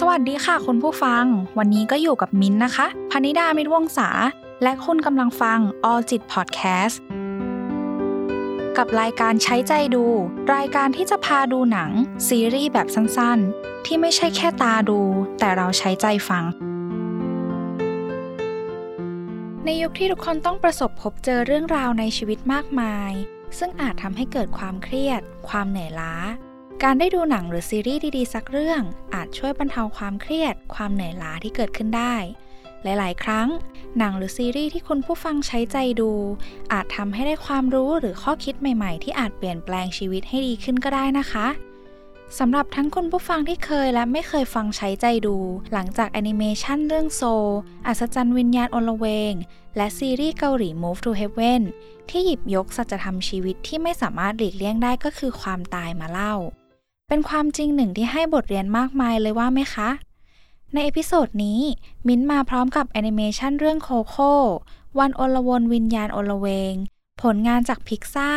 สวัสดีค่ะคุณผู้ฟัง วันนี้ก็อยู่กับมิ้นนะคะพนิดามิตรวงศาและคุณกำลังฟัง All จิต Podcast กับรายการใช้ใจดู รายการที่จะพาดูหนัง ซีรีส์แบบสั้นๆ ที่ไม่ใช่แค่ตาดู แต่เราใช้ใจฟัง ในยุคที่ทุกคนต้องประสบพบเจอเรื่องราวในชีวิตมากมาย ซึ่งอาจทำให้เกิดความเครียด ความเหนื่อยล้า การได้ดูหนังหรือซีรีส์ดีๆ สักเรื่อง อาจช่วยบรรเทาความเครียด ความเหนื่อยล้าที่เกิดขึ้นได้ หลายๆ ครั้ง หนังหรือซีรีส์ที่คุณผู้ฟังใช้ใจดู อาจทำให้ได้ความรู้หรือข้อคิดใหม่ๆ ที่อาจเปลี่ยนแปลงชีวิตให้ดีขึ้นก็ได้นะคะสำหรับทั้งคุณผู้ฟังที่เคยและไม่เคยฟังใช้ใจดู หลังจากแอนิเมชันเรื่องโซ อัศจรรย์วิญญาณอลเวง และซีรีส์เกาหลี Move to Heaven ที่หยิบยกสัจธรรมชีวิตที่ไม่สามารถหลีกเลี่ยงได้ก็คือความตายมาเล่า เป็นความจริงหนึ่งที่ให้บทเรียนมากมายเลยว่าไหมคะ ใน episode นี้ มิ้นมาพร้อมกับแอนิเมชันเรื่องโคโค่วันอลวนวิญญาณอลเวง ผลงานจากพิกซ่า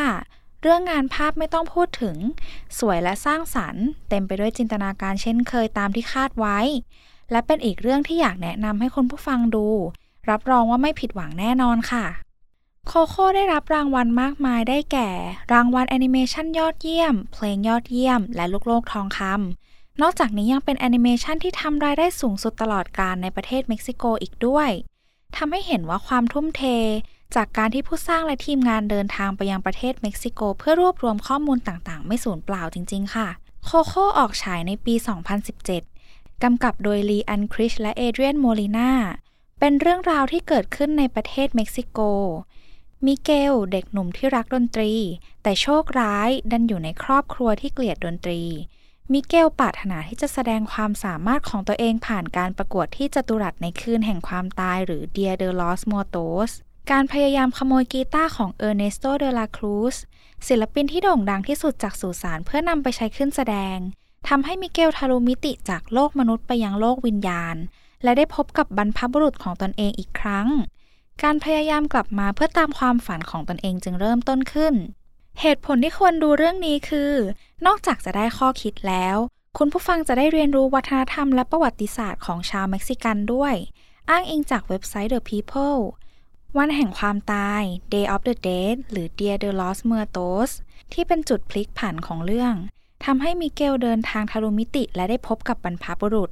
เรื่องงานภาพไม่ต้องพูดถึง สวยและสร้างสรรค์ เต็มไปด้วยจินตนาการเช่นเคยตามที่คาดไว้ และเป็นอีกเรื่องที่อยากแนะนำให้คุณผู้ฟังดู รับรองว่าไม่ผิดหวังแน่นอนค่ะ โคโค่ได้รับรางวัลมากมายได้แก่ รางวัลแอนิเมชันยอดเยี่ยม เพลงยอดเยี่ยม และลูกโลกทองคำนอกจากนี้ยังเป็นแอนิเมชันที่ทำรายได้สูงสุดตลอดกาลในประเทศเม็กซิโกอีกด้วยทำให้เห็นว่าความทุ่มเท จากการที่ผู้สร้างและทีมงานเดินทางไปยังประเทศเม็กซิโก เพื่อรวบรวมข้อมูลต่างๆ ไม่สูญเปล่าจริง ๆ ค่ะ โคโค่ออกฉายในปี 2017 กำกับโดยลีอังคริชและเอเดรียนโมลิน่าเป็นเรื่องราวที่เกิดขึ้นในประเทศเม็กซิโก มิเกลเด็กหนุ่มที่รักดนตรี แต่โชคร้ายดันอยู่ในครอบครัวที่เกลียดดนตรี มิเกลปรารถนาที่จะแสดงความสามารถของตัวเองผ่านการประกวดที่จตุรัสในคืนแห่งความตายหรือ Dia de los Muertos การพยายามขโมยกีตาร์ของเออร์เนสโตเดลาครูสศิลปินที่โด่งดังที่สุดจากสุสานเพื่อนำไปใช้ขึ้นแสดงทำให้มิเกลทะลุมิติจากโลกมนุษย์ไปยังโลกวิญญาณ และได้พบกับบรรพบุรุษของตนเองอีกครั้ง การพยายามกลับมาเพื่อตามความฝันของตนเองจึงเริ่มต้นขึ้น เหตุผลที่ควรดูเรื่องนี้คือ นอกจากจะได้ข้อคิดแล้ว คุณผู้ฟังจะได้เรียนรู้วัฒนธรรมและประวัติศาสตร์ของชาวเม็กซิกันด้วย อ้างอิงจากเว็บไซต์ The People วันแห่งความตาย Day of the Dead หรือ Dia de los Muertos ที่เป็นจุดพลิกผันของเรื่องทำให้มิเกลเดินทางทะลุมิติและได้พบกับบรรพบุรุษ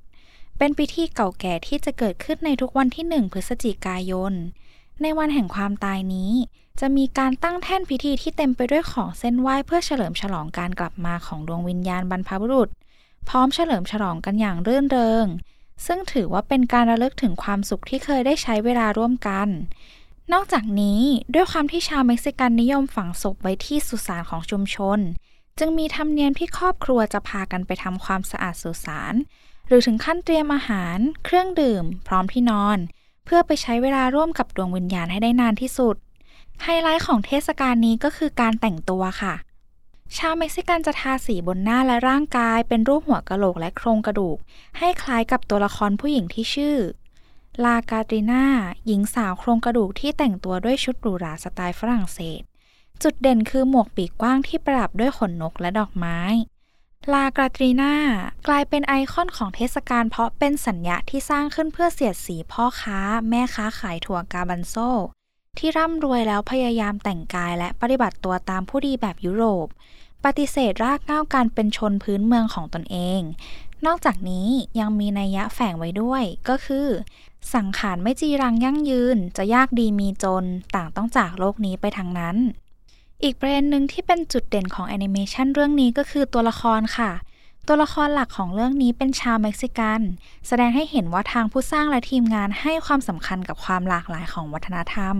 เป็นพิธีเก่าแก่ที่จะเกิดขึ้นในทุกวันที่ 1 พฤศจิกายน ในวันแห่งความตายนี้ จะมีการตั้งแท่นพิธีที่เต็มไปด้วยของเส้นไหว้เพื่อเฉลิมฉลองการกลับมาของดวงวิญญาณบรรพบุรุษ พร้อมเฉลิมฉลองกันอย่างรื่นเริง ซึ่งถือว่าเป็นการระลึกถึงความสุขที่เคยได้ใช้เวลาร่วมกัน นอกจากนี้ด้วยความที่ชาวเม็กซิกันนิยมฝังศพไว้ที่สุสานของชุมชน จึงมีธรรมเนียมที่ครอบครัวจะพากันไปทำความสะอาดสุสาน หรือถึงขั้นเตรียมอาหาร เครื่องดื่ม พร้อมที่นอน เพื่อไปใช้เวลาร่วมกับดวงวิญญาณให้ได้นานที่สุด ไฮไลท์ของเทศกาลนี้ก็คือการแต่งตัวค่ะ ชาวเม็กซิกันจะทาสีบนหน้าและร่างกาย เป็นรูปหัวกะโหลกและโครงกระดูก ให้คล้ายกับตัวละครผู้หญิงที่ชื่อลากาตรินาหญิงสาวโครงกระดูกที่แต่งตัวด้วยชุดหรูหราสไตล์ฝรั่งเศส จุดเด่นคือหมวกปีกกว้างที่ประดับด้วยขนนกและดอกไม้ ลากราตรีนากลายเป็นไอคอนของเทศกาลเพราะเป็นสัญญาที่สร้างขึ้นเพื่อเสียดสีพ่อค้า แม่ค้าขายถั่วกาบันโซ ที่ร่ำรวยแล้วพยายามแต่งกายและปฏิบัติตัวตามผู้ดีแบบยุโรป ปฏิเสธรากเหง้าการเป็นชนพื้นเมืองของตนเอง นอกจากนี้ยังมีนัยยะแฝงไว้ด้วย ก็คือ สังขารไม่จีรังยั่งยืน จะยากดีมีจน ต่างต้องจากโลกนี้ไปทางนั้น อีกประเด็นหนึ่งที่เป็นจุดเด่นของแอนิเมชันเรื่องนี้ก็คือตัวละครค่ะ ตัวละครหลักของเรื่องนี้เป็นชาวเม็กซิกัน แสดงให้เห็นว่าทางผู้สร้างและทีมงานให้ความสำคัญกับความหลากหลายของวัฒนธรรม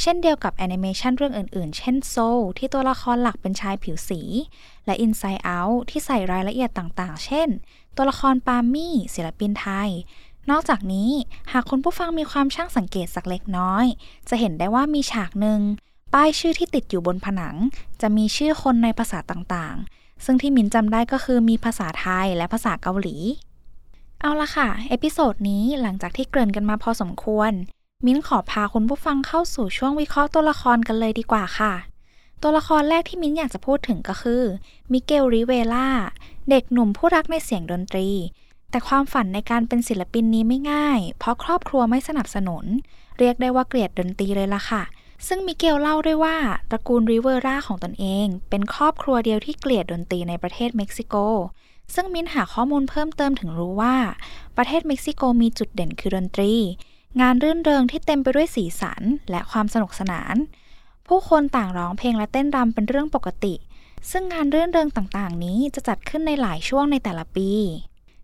เช่นเดียวกับแอนิเมชันเรื่องอื่นๆ เช่น Soul ที่ตัวละครหลักเป็นชายผิวสี และ Inside Out ที่ใส่รายละเอียดต่างๆ เช่น ตัวละครปาล์มมี่ศิลปินไทยนอกจากนี้หากคุณผู้ฟังมีความช่างสังเกตสักเล็กน้อย จะเห็นได้ว่ามีฉากหนึ่ง ป้ายชื่อที่ติดอยู่บนผนัง จะมีชื่อคนในภาษาต่างๆ ซึ่งที่มิ้นจำได้ก็คือมีภาษาไทยและภาษาเกาหลี เอาละค่ะ episode นี้หลังจากที่เกริ่นกันมาพอสมควร มิ้นขอพาคุณผู้ฟังเข้าสู่ช่วงวิเคราะห์ตัวละครกันเลยดีกว่าค่ะ ตัวละครแรกที่มิ้นอยากจะพูดถึงก็คือมิเกลริเวล่าเด็กหนุ่มผู้รักในเสียงดนตรี แต่ความฝันในการเป็นศิลปินนี้ไม่ง่าย เพราะครอบครัวไม่สนับสนุน เรียกได้ว่าเกลียดดนตรีเลยล่ะค่ะ ซึ่งมิเกลเล่าด้วยว่า ตระกูลริเวอร่าของตนเอง เป็นครอบครัวเดียวที่เกลียดดนตรีในประเทศเม็กซิโก ซึ่งมินหาข้อมูลเพิ่มเติมถึงรู้ว่า ประเทศเม็กซิโกมีจุดเด่นคือดนตรี งานรื่นเริงที่เต็มไปด้วยสีสันและความสนุกสนาน ผู้คนต่างร้องเพลงและเต้นรำเป็นเรื่องปกติ ซึ่งงานรื่นเริงต่างๆ นี้จะจัดขึ้นในหลายช่วงในแต่ละปี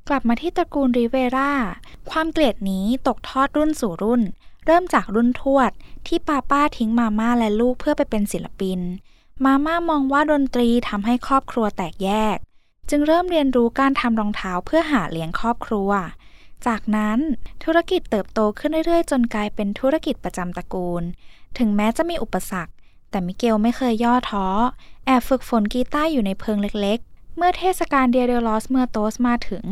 กลับมาที่ตระกูลริเวรา ความเกลียดนี้ตกทอดรุ่นสู่รุ่น เริ่มจากรุ่นทวดที่ป้าป้าทิ้งมาม่าและลูกเพื่อไปเป็นศิลปิน มาม่ามองว่าดนตรีทำให้ครอบครัวแตกแยก จึงเริ่มเรียนรู้การทำรองเท้าเพื่อหาเลี้ยงครอบครัว จากนั้นธุรกิจเติบโตขึ้นเรื่อยๆ จนกลายเป็นธุรกิจประจำตระกูล ถึงแม้จะมีอุปสรรค แต่มิเกลไม่เคยย่อท้อ แอบฝึกฝนกีตาร์อยู่ในเพิงเล็กเมื่อเทศกาลเดียเดลอสเมื่อโตสมาถึง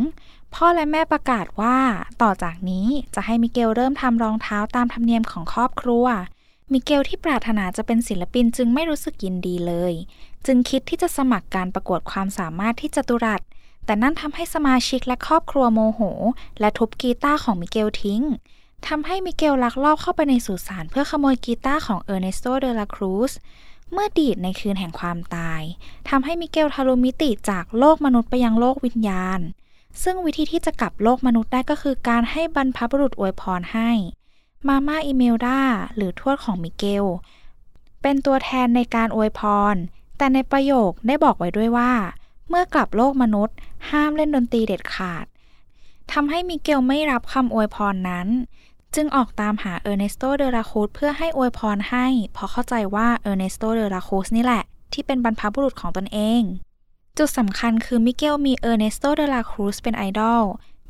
พ่อและแม่ประกาศว่า ต่อจากนี้จะให้มิเกลเริ่มทำรองเท้าตามธรรมเนียมของครอบครัว มิเกลที่ปรารถนาจะเป็นศิลปินจึงไม่รู้สึกยินดีเลย จึงคิดที่จะสมัครการประกวดความสามารถที่จตุรัส แต่นั่นทำให้สมาชิกและครอบครัวโมโห และทุบกีตาร์ของมิเกลทิ้งทำให้มิเกลลักลอบเข้าไปในสุสานเพื่อขโมยกีตาร์ของเออร์เนสโตเดลาครูสเมื่อดีดในคืนแห่งความตายทำให้มิเกลทะลุมิติจากโลกมนุษย์ไปยังโลกวิญญาณ ซึ่งวิธีที่จะกลับโลกมนุษย์ได้ก็คือการให้บรรพบุรุษอวยพรให้ มาม่าอิเมลดาหรือทวดของมิเกล เป็นตัวแทนในการอวยพร แต่ในประโยคได้บอกไว้ด้วยว่า เมื่อกลับโลกมนุษย์ ห้ามเล่นดนตรีเด็ดขาดทำให้มิเกลไม่รับคำอวยพรนั้น จึงออกตามหาเออร์เนสโตเดลาครูสเพื่อให้อวยพรให้ เพราะเข้าใจว่าเออร์เนสโตเดลาครูสนี่แหละ ที่เป็นบรรพบุรุษของตนเอง จุดสำคัญคือมิเกลมีเออร์เนสโตเดราครูสเป็นไอดอล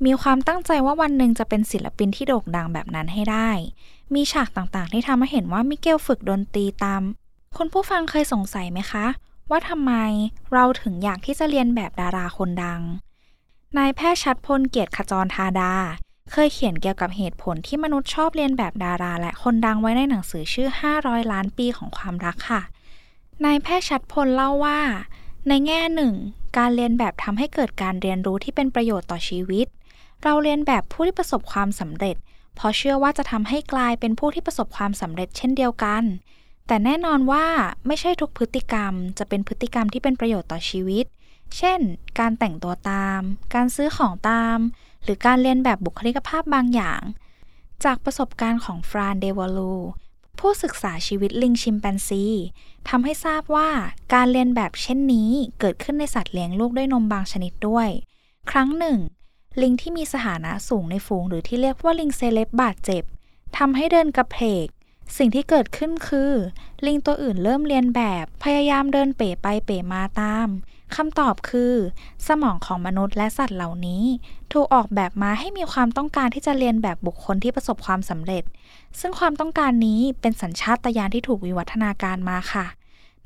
มีความตั้งใจว่าวันหนึ่งจะเป็นศิลปินที่โด่งดังแบบนั้นให้ได้ มีฉากต่างๆ ที่ทำให้เห็นว่ามิเกลฝึกดนตรีตาม คุณผู้ฟังเคยสงสัยไหมคะ ว่าทำไมเราถึงอยากที่จะเรียนแบบดาราคนดัง นายแพทย์ชัดพลเกียรติขจรธาดา เคยเขียนเกี่ยวกับเหตุผลที่มนุษย์ชอบเรียนแบบดารา และคนดังไว้ในหนังสือชื่อ 500 ล้านปีของความรักค่ะนายแพทย์ชัดพลเล่าว่า ในแง่หนึ่ง การเรียนแบบทำให้เกิดการเรียนรู้ที่เป็นประโยชน์ต่อชีวิต เราเรียนแบบผู้ที่ประสบความสำเร็จ เพราะเชื่อว่าจะทำให้กลายเป็นผู้ที่ประสบความสำเร็จเช่นเดียวกัน แต่แน่นอนว่าไม่ใช่ทุกพฤติกรรม จะเป็นพฤติกรรมที่เป็นประโยชน์ต่อชีวิต เช่น การแต่งตัวตาม การซื้อของตาม หรือการเรียนแบบบุคลิกภาพบางอย่าง จากประสบการณ์ของฟรานเดวอลู ผู้ศึกษาชีวิตลิงชิมแปนซีทำให้ทราบว่าการเรียนแบบเช่นนี้เกิดขึ้นในสัตว์เลี้ยงลูกด้วยนมบางชนิดด้วย ครั้งหนึ่ง ลิงที่มีสถานะสูงในฝูงหรือที่เรียกว่าลิงเซเลบบาดเจ็บทำให้เดินกระเพก สิ่งที่เกิดขึ้นคือ ลิงตัวอื่นเริ่มเรียนแบบพยายามเดินเป๋ไปเป๋มาตาม คำตอบคือ สมองของมนุษย์และสัตว์เหล่านี้ ถูกออกแบบมาให้มีความต้องการที่จะเรียนแบบบุคคลที่ประสบความสำเร็จ ซึ่งความต้องการนี้เป็นสัญชาตญาณที่ถูกวิวัฒนาการมาค่ะ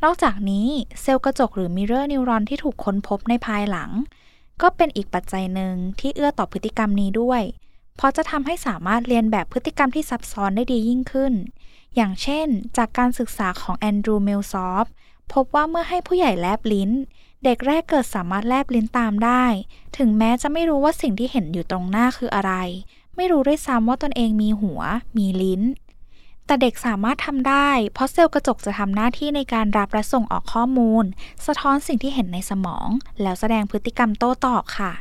นอกจากนี้เซลล์กระจกหรือ mirror neuron ที่ถูกค้นพบในภายหลัง ก็เป็นอีกปัจจัยหนึ่งที่เอื้อต่อพฤติกรรมนี้ด้วย เพราะจะทำให้สามารถเลียนแบบพฤติกรรมที่ซับซ้อนได้ดียิ่งขึ้น อย่างเช่น จากการศึกษาของแอนดรูเมลซอฟพบว่าเมื่อให้ผู้ใหญ่แลบลิ้น เด็กแรกเกิดสามารถแลบลิ้นตามได้ ถึงแม้จะไม่รู้ว่าสิ่งที่เห็นอยู่ตรงหน้าคืออะไร ไม่รู้ด้วยซ้ำว่าตนเองมีหัว มีลิ้น แต่เด็กสามารถทำได้ เพราะเซลล์กระจกจะทำหน้าที่ในการรับและส่งออกข้อมูล สะท้อนสิ่งที่เห็นในสมอง แล้วแสดงพฤติกรรมโต้ตอบค่ะ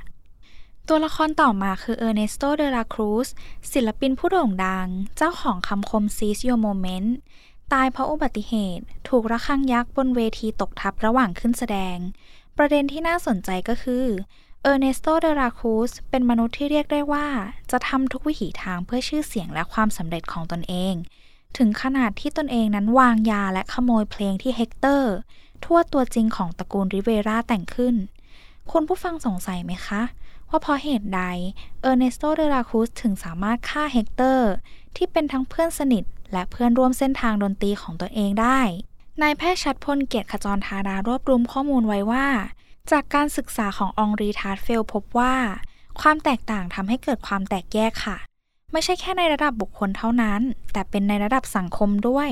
ตัวละครต่อมาคือเออร์เนสโต เดลาครูสศิลปินผู้โด่งดัง เจ้าของคำคม seize your moment ตายเพราะอุบัติเหตุ ถูกระฆังยักษ์บนเวทีตกทับระหว่างขึ้นแสดง ประเด็นที่น่าสนใจก็คือเออร์เนสโต เดลาครูส เป็นมนุษย์ที่เรียกได้ว่า จะทำทุกวิถีทางเพื่อชื่อเสียงและความสำเร็จของตนเอง ถึงขนาดที่ตนเองนั้นวางยาและขโมยเพลงที่เฮกเตอร์ ทวดตัวจริงของตระกูลริเวราแต่งขึ้น คุณผู้ฟังสงสัยไหมคะ ว่าเพราะเหตุใดเออร์เนสโต เดลาครูสถึงสามารถฆ่าเฮกเตอร์ ที่เป็นทั้งเพื่อนสนิท และเพื่อนร่วมเส้นทางดนตรีของตัวเองได้ นายแพทย์ชัดพลเกียรติขจรธารารวบรวมข้อมูลไว้ว่า จากการศึกษาของอองรีทาจเฟลพบว่า ความแตกต่างทำให้เกิดความแตกแยกค่ะ ไม่ใช่แค่ในระดับบุคคลเท่านั้น แต่เป็นในระดับสังคมด้วย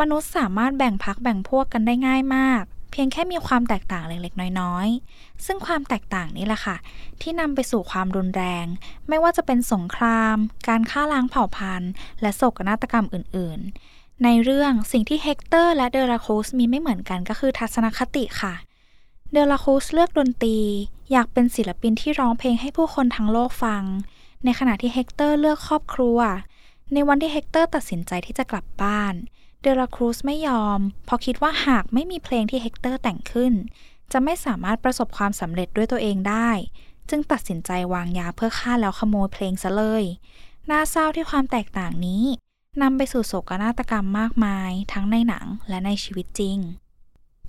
มนุษย์สามารถแบ่งพรรคแบ่งพวกกันได้ง่ายมาก เพียงแค่มีความแตกต่างเล็กๆ น้อยๆ ซึ่งความแตกต่างนี้แหละค่ะ ที่นำไปสู่ความรุนแรง ไม่ว่าจะเป็นสงคราม การฆ่าล้างเผ่าพันธุ์ และโศกนาฏกรรมอื่นๆ ในเรื่องสิ่งที่เฮกเตอร์และเดลาครูสมีไม่เหมือนกันก็คือทัศนคติค่ะ เดลาครูสเลือกดนตรี อยากเป็นศิลปินที่ร้องเพลงให้ผู้คนทั้งโลกฟัง ในขณะที่เฮกเตอร์เลือกครอบครัว ในวันที่เฮกเตอร์ตัดสินใจที่จะกลับบ้าน เดลาครูสไม่ยอม เพราะคิดว่าหากไม่มีเพลงที่เฮกเตอร์แต่งขึ้น จะไม่สามารถประสบความสำเร็จด้วยตัวเองได้ จึงตัดสินใจวางยาเพื่อฆ่าแล้วขโมยเพลงซะเลย น่าเศร้าที่ความแตกต่างนี้นำไปสู่โศกนาฏกรรมมากมาย ทั้งในหนังและในชีวิตจริง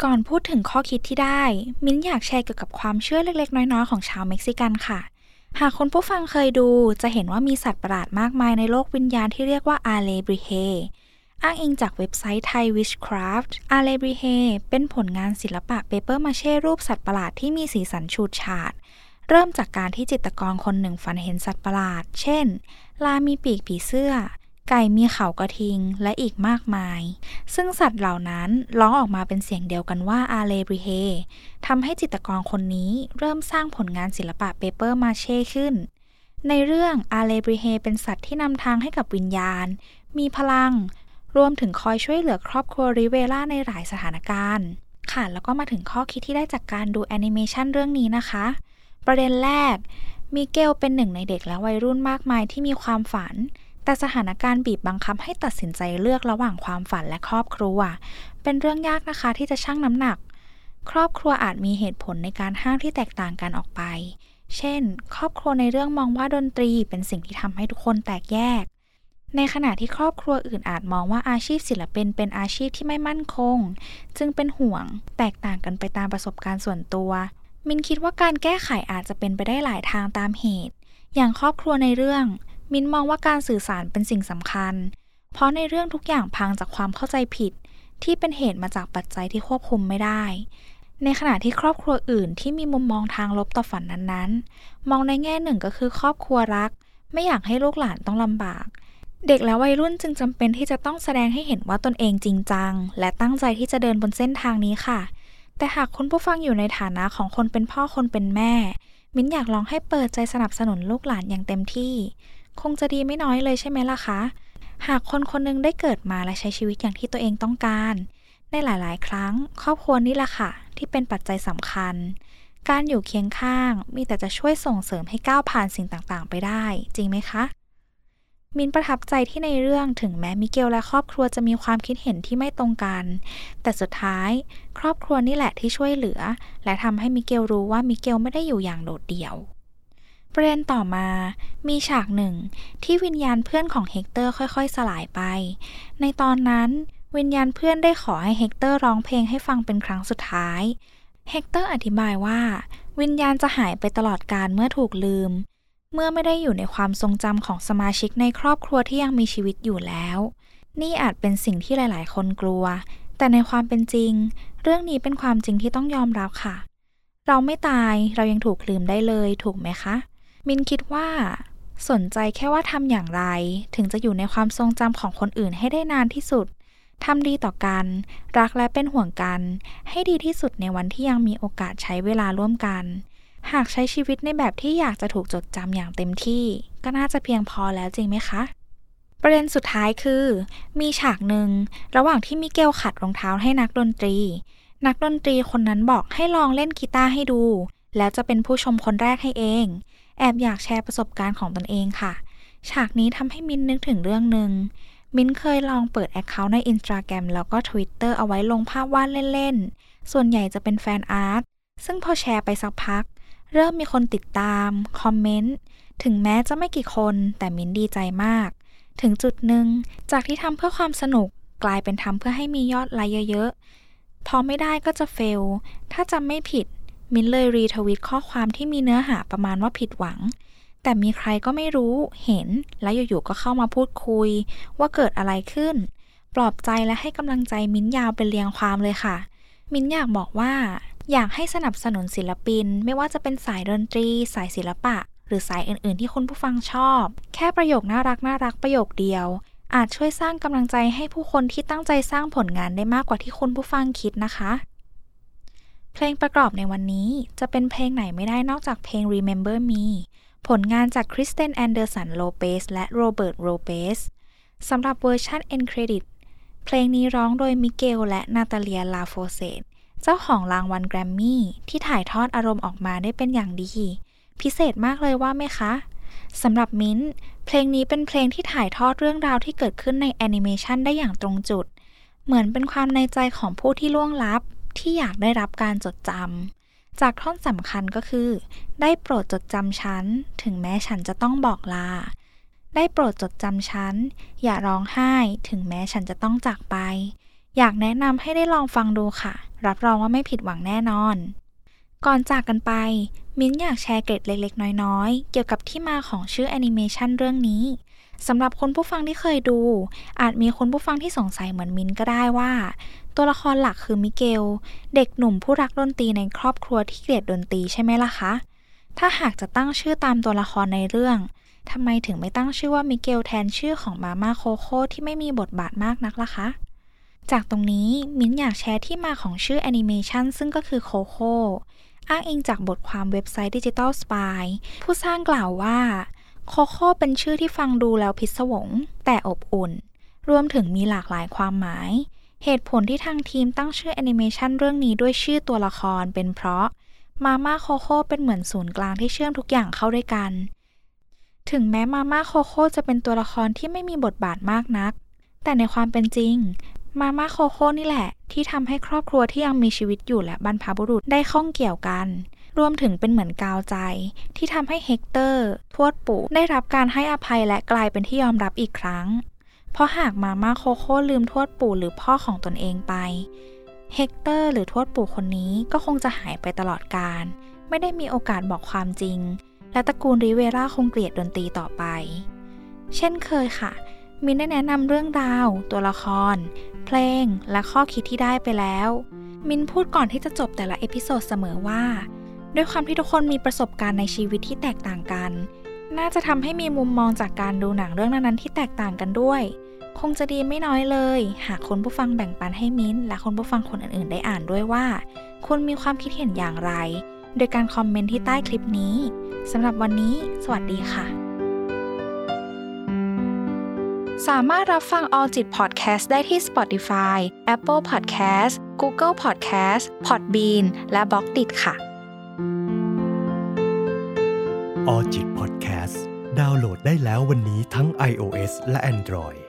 ก่อนพูดถึงข้อคิดที่ได้ มิ้นอยากแชร์เกี่ยวกับความเชื่อเล็กๆ น้อยๆ ของชาวเม็กซิกันค่ะ หากคุณผู้ฟังเคยดูจะเห็นว่ามีสัตว์ประหลาดมากมายในโลกวิญญาณที่เรียกว่าอาเลบริเฮ อ้างอิงจากเว็บไซต์ Thai Witchcraft อาเลบริเฮเป็นผลงานศิลปะเปเปอร์มาเช่รูปสัตว์ประหลาดที่มีสีสันฉูดฉาด เริ่มจากการที่จิตรกรคนหนึ่งฝันเห็นสัตว์ประหลาด เช่น ลามีปีกผีเสื้อ ไก่มีเขากระทิง และอีกมากมาย ซึ่งสัตว์เหล่านั้นร้องออกมาเป็นเสียงเดียวกันว่าอาเลบริเฮทำให้จิตรกรคนนี้เริ่มสร้างผลงานศิลปะเปเปอร์มาเช่ขึ้น ในเรื่องอาเลบริเฮเป็นสัตว์ที่นำทางให้กับวิญญาณ มีพลัง รวมถึงคอยช่วยเหลือครอบครัวริเวร่าในหลายสถานการณ์ ค่ะ แล้วก็มาถึงข้อคิดที่ได้จากการดูแอนิเมชันเรื่องนี้นะคะ ประเด็นแรก มิเกลเป็นหนึ่งในเด็กและวัยรุ่นมากมายที่มีความฝัน แต่สถานการณ์บีบบังคับให้ตัดสินใจเลือกระหว่างความฝันและครอบครัว เป็นเรื่องยากนะคะที่จะชั่งน้ำหนัก ครอบครัวอาจมีเหตุผลในการห้ามที่แตกต่างกันออกไป เช่น ครอบครัวในเรื่องมองว่าดนตรีเป็นสิ่งที่ทำให้ทุกคนแตกแยก ในขณะที่ครอบครัวอื่นอาจมองว่าอาชีพศิลปินเป็นอาชีพที่ไม่มั่นคง จึงเป็นห่วงแตกต่างกันไปตามประสบการณ์ส่วนตัว มินคิดว่าการแก้ไขอาจจะเป็นไปได้หลายทางตามเหตุ อย่างครอบครัวในเรื่อง มินมองว่าการสื่อสารเป็นสิ่งสำคัญ เพราะในเรื่องทุกอย่างพังจากความเข้าใจผิด ที่เป็นเหตุมาจากปัจจัยที่ควบคุมไม่ได้ ในขณะที่ครอบครัวอื่นที่มีมุมมองทางลบต่อฝันนั้นๆ มองในแง่หนึ่งก็คือครอบครัวรัก ไม่อยากให้ลูกหลานต้องลำบาก เด็กและวัยรุ่นจึงจำเป็นที่จะต้องแสดงให้เห็นว่าตนเองจริงจัง และตั้งใจที่จะเดินบนเส้นทางนี้ค่ะ แต่หากคุณผู้ฟังอยู่ในฐานะของคนเป็นพ่อคนเป็นแม่ มิ้นอยากลองให้เปิดใจสนับสนุนลูกหลานอย่างเต็มที่ คงจะดีไม่น้อยเลยใช่ไหมล่ะคะ หากคนคนนึงได้เกิดมาและใช้ชีวิตอย่างที่ตัวเองต้องการ ในหลาย ๆ ครั้ง ครอบครัวนี่แหละค่ะ ที่เป็นปัจจัยสำคัญ การอยู่เคียงข้างมีแต่จะช่วยส่งเสริมให้ก้าวผ่านสิ่งต่าง ๆ ไปได้ จริงไหมคะ มินประทับใจที่ในเรื่องถึงแม้มิเกลและครอบครัวจะมีความคิดเห็นที่ไม่ตรงกัน แต่สุดท้าย ครอบครัวนี่แหละที่ช่วยเหลือ และทำให้มิเกลรู้ว่ามิเกลไม่ได้อยู่อย่างโดดเดี่ยว ประเด็นต่อมา มีฉากหนึ่ง ที่วิญญาณเพื่อนของเฮกเตอร์ค่อยๆ สลายไป ในตอนนั้นวิญญาณเพื่อนได้ขอให้เฮกเตอร์ร้องเพลงให้ฟังเป็นครั้งสุดท้าย เฮกเตอร์อธิบายว่า วิญญาณจะหายไปตลอดกาลเมื่อถูกลืม เมื่อไม่ได้อยู่ในความทรงจำของสมาชิกในครอบครัวที่ยังมีชีวิตอยู่แล้ว นี่อาจเป็นสิ่งที่หลาย ๆ คนกลัว แต่ในความเป็นจริง เรื่องนี้เป็นความจริงที่ต้องยอมรับค่ะ เราไม่ตายเรายังถูกลืมได้เลยถูกไหมคะ มินคิดว่า สนใจแค่ว่าทำอย่างไร ถึงจะอยู่ในความทรงจำของคนอื่นให้ได้นานที่สุดทำดีต่อกัน รักและเป็นห่วงกัน ให้ดีที่สุดในวันที่ยังมีโอกาสใช้เวลาร่วมกัน หากใช้ชีวิตในแบบที่อยากจะถูกจดจำอย่างเต็มที่ ก็น่าจะเพียงพอแล้วจริงไหมคะ ประเด็นสุดท้ายคือ มีฉากหนึ่ง ระหว่างที่มิเกลขัดรองเท้าให้นักดนตรี นักดนตรีคนนั้นบอกให้ลองเล่นกีตาร์ให้ดู แล้วจะเป็นผู้ชมคนแรกให้เอง แอบอยากแชร์ประสบการณ์ของตนเองค่ะ ฉากนี้ทำให้มินนึกถึงเรื่องหนึ่งมินเคยลองเปิดแอคเคาท์ในอินสตาแกรมแล้วก็ Twitter เอาไว้ลงภาพวาดเล่น ๆ ส่วนใหญ่จะเป็นแฟนอาร์ต ซึ่งพอแชร์ไปสักพัก เริ่มมีคนติดตาม คอมเมนต์ ถึงแม้จะไม่กี่คนแต่มิ้นดีใจมาก ถึงจุดหนึ่ง จากที่ทำเพื่อความสนุกกลายเป็นทำเพื่อให้มียอดไลค์เยอะๆ พอไม่ได้ก็จะเฟล ถ้าจำไม่ผิด มิ้นเลยรีทวิตข้อความที่มีเนื้อหาประมาณว่าผิดหวัง แต่มีใครก็ไม่รู้ เห็น แล้วอยู่ๆ ก็เข้ามาพูดคุย ว่าเกิดอะไรขึ้น ปลอบใจและให้กำลังใจมิ้นยาวเป็นเรียงความเลยค่ะ มิ้นอยากบอกว่า อยากให้สนับสนุนศิลปิน ไม่ว่าจะเป็นสายดนตรี สายศิลปะ หรือสายอื่น ๆ ที่คุณผู้ฟังชอบ แค่ประโยคน่ารักน่ารักประโยคเดียว อาจช่วยสร้างกำลังใจให้ผู้คนที่ตั้งใจสร้างผลงานได้มากกว่าที่คุณผู้ฟังคิดนะคะ เพลงประกอบในวันนี้จะเป็นเพลงไหนไม่ได้นอกจากเพลง Remember Me ผลงานจากคริสเตนแอนเดอร์สันโลเปสและโรเบิร์ตโลเปสสำหรับเวอร์ชัน End Credit เพลงนี้ร้องโดยมิเกลและนาตาเลียลาโฟร์เคด เจ้าของรางวัลแกรมมี่ที่ถ่ายทอดอารมณ์ออกมาได้เป็นอย่างดี พิเศษมากเลยว่าไหมคะสำหรับมิ้นเพลงนี้เป็นเพลงที่ถ่ายทอดเรื่องราวที่เกิดขึ้นในแอนิเมชันได้อย่างตรงจุด เหมือนเป็นความในใจของผู้ที่ล่วงลับ ที่อยากได้รับการจดจำจากท่อนสำคัญก็คือ ได้โปรดจดจำฉัน ถึงแม้ฉันจะต้องบอกลา ได้โปรดจดจำฉัน อย่าร้องไห้ ถึงแม้ฉันจะต้องจากไป อยากแนะนำให้ได้ลองฟังดูค่ะ รับรองว่าไม่ผิดหวังแน่นอน ก่อนจากกันไป มิ้นอยากแชร์เกร็ดเล็กๆ น้อยๆ เกี่ยวกับที่มาของชื่อแอนิเมชันเรื่องนี้สำหรับคนผู้ฟังที่เคยดู อาจมีคนผู้ฟังที่สงสัยเหมือนมิ้นก็ได้ว่า ตัวละครหลักคือมิเกล เด็กหนุ่มผู้รักดนตรีในครอบครัวที่เกลียดดนตรีใช่ไหมล่ะคะ ถ้าหากจะตั้งชื่อตามตัวละครในเรื่องทำไมถึงไม่ตั้งชื่อว่ามิเกลแทนชื่อของมาม่าโคโค่ที่ไม่มีบทบาทมากนักล่ะคะ จากตรงนี้มิ้นอยากแชร์ที่มาของชื่อแอนิเมชันซึ่งก็คือโคโค่อ้างอิงจากบทความเว็บไซต์ Digital Spy ผู้สร้างกล่าวว่าโคโค่เป็นชื่อที่ฟังดูแล้วพิศวง แต่อบอุ่น รวมถึงมีหลากหลายความหมาย เหตุผลที่ทางทีมตั้งชื่อแอนิเมชันเรื่องนี้ด้วยชื่อตัวละครเป็นเพราะมาม่าโคโค่เป็นเหมือนศูนย์กลางที่เชื่อมทุกอย่างเข้าด้วยกัน ถึงแม้มาม่าโคโค่จะเป็นตัวละครที่ไม่มีบทบาทมากนัก แต่ในความเป็นจริง มาม่าโคโค่นี่แหละ ที่ทำให้ครอบครัวที่ยังมีชีวิตอยู่และบรรพบุรุษได้ข้องเกี่ยวกัน รวมถึงเป็นเหมือนกาวใจ ที่ทำให้เฮกเตอร์ ทวดปู่ได้รับการให้อภัยและกลายเป็นที่ยอมรับอีกครั้ง เพราะหากมาม่าโคโค่ลืมทวดปู่หรือพ่อของตนเองไป เฮกเตอร์หรือทวดปู่คนนี้ก็คงจะหายไปตลอดกาล ไม่ได้มีโอกาสบอกความจริง และตระกูลริเวราคงเกลียดดนตรีต่อไป เช่นเคยค่ะมิ้นได้แนะนำเรื่องราว ตัวละคร เพลงและข้อคิดที่ได้ไปแล้ว มิ้นพูดก่อนที่จะจบแต่ละ episode เสมอว่า ด้วยความที่ทุกคนมีประสบการณ์ในชีวิตที่แตกต่างกัน น่าจะทำให้มีมุมมองจากการดูหนังเรื่องนั้นๆที่แตกต่างกันด้วย คงจะดีไม่น้อยเลย หากคนผู้ฟังแบ่งปันให้มิ้นและคนผู้ฟังคนอื่นๆ ได้อ่านด้วยว่า คุณมีความคิดเห็นอย่างไร โดยการคอมเมนต์ที่ใต้คลิปนี้สำหรับวันนี้ สวัสดีค่ะ สามารถรับฟัง All จิต Podcast ได้ที่ Spotify, Apple Podcast, Google Podcast, Podbean และ b ล็อกดิค่ะ Alljits Podcast ดาวน์โหลดได้แล้ววันนี้ทั้ง iOS และ Android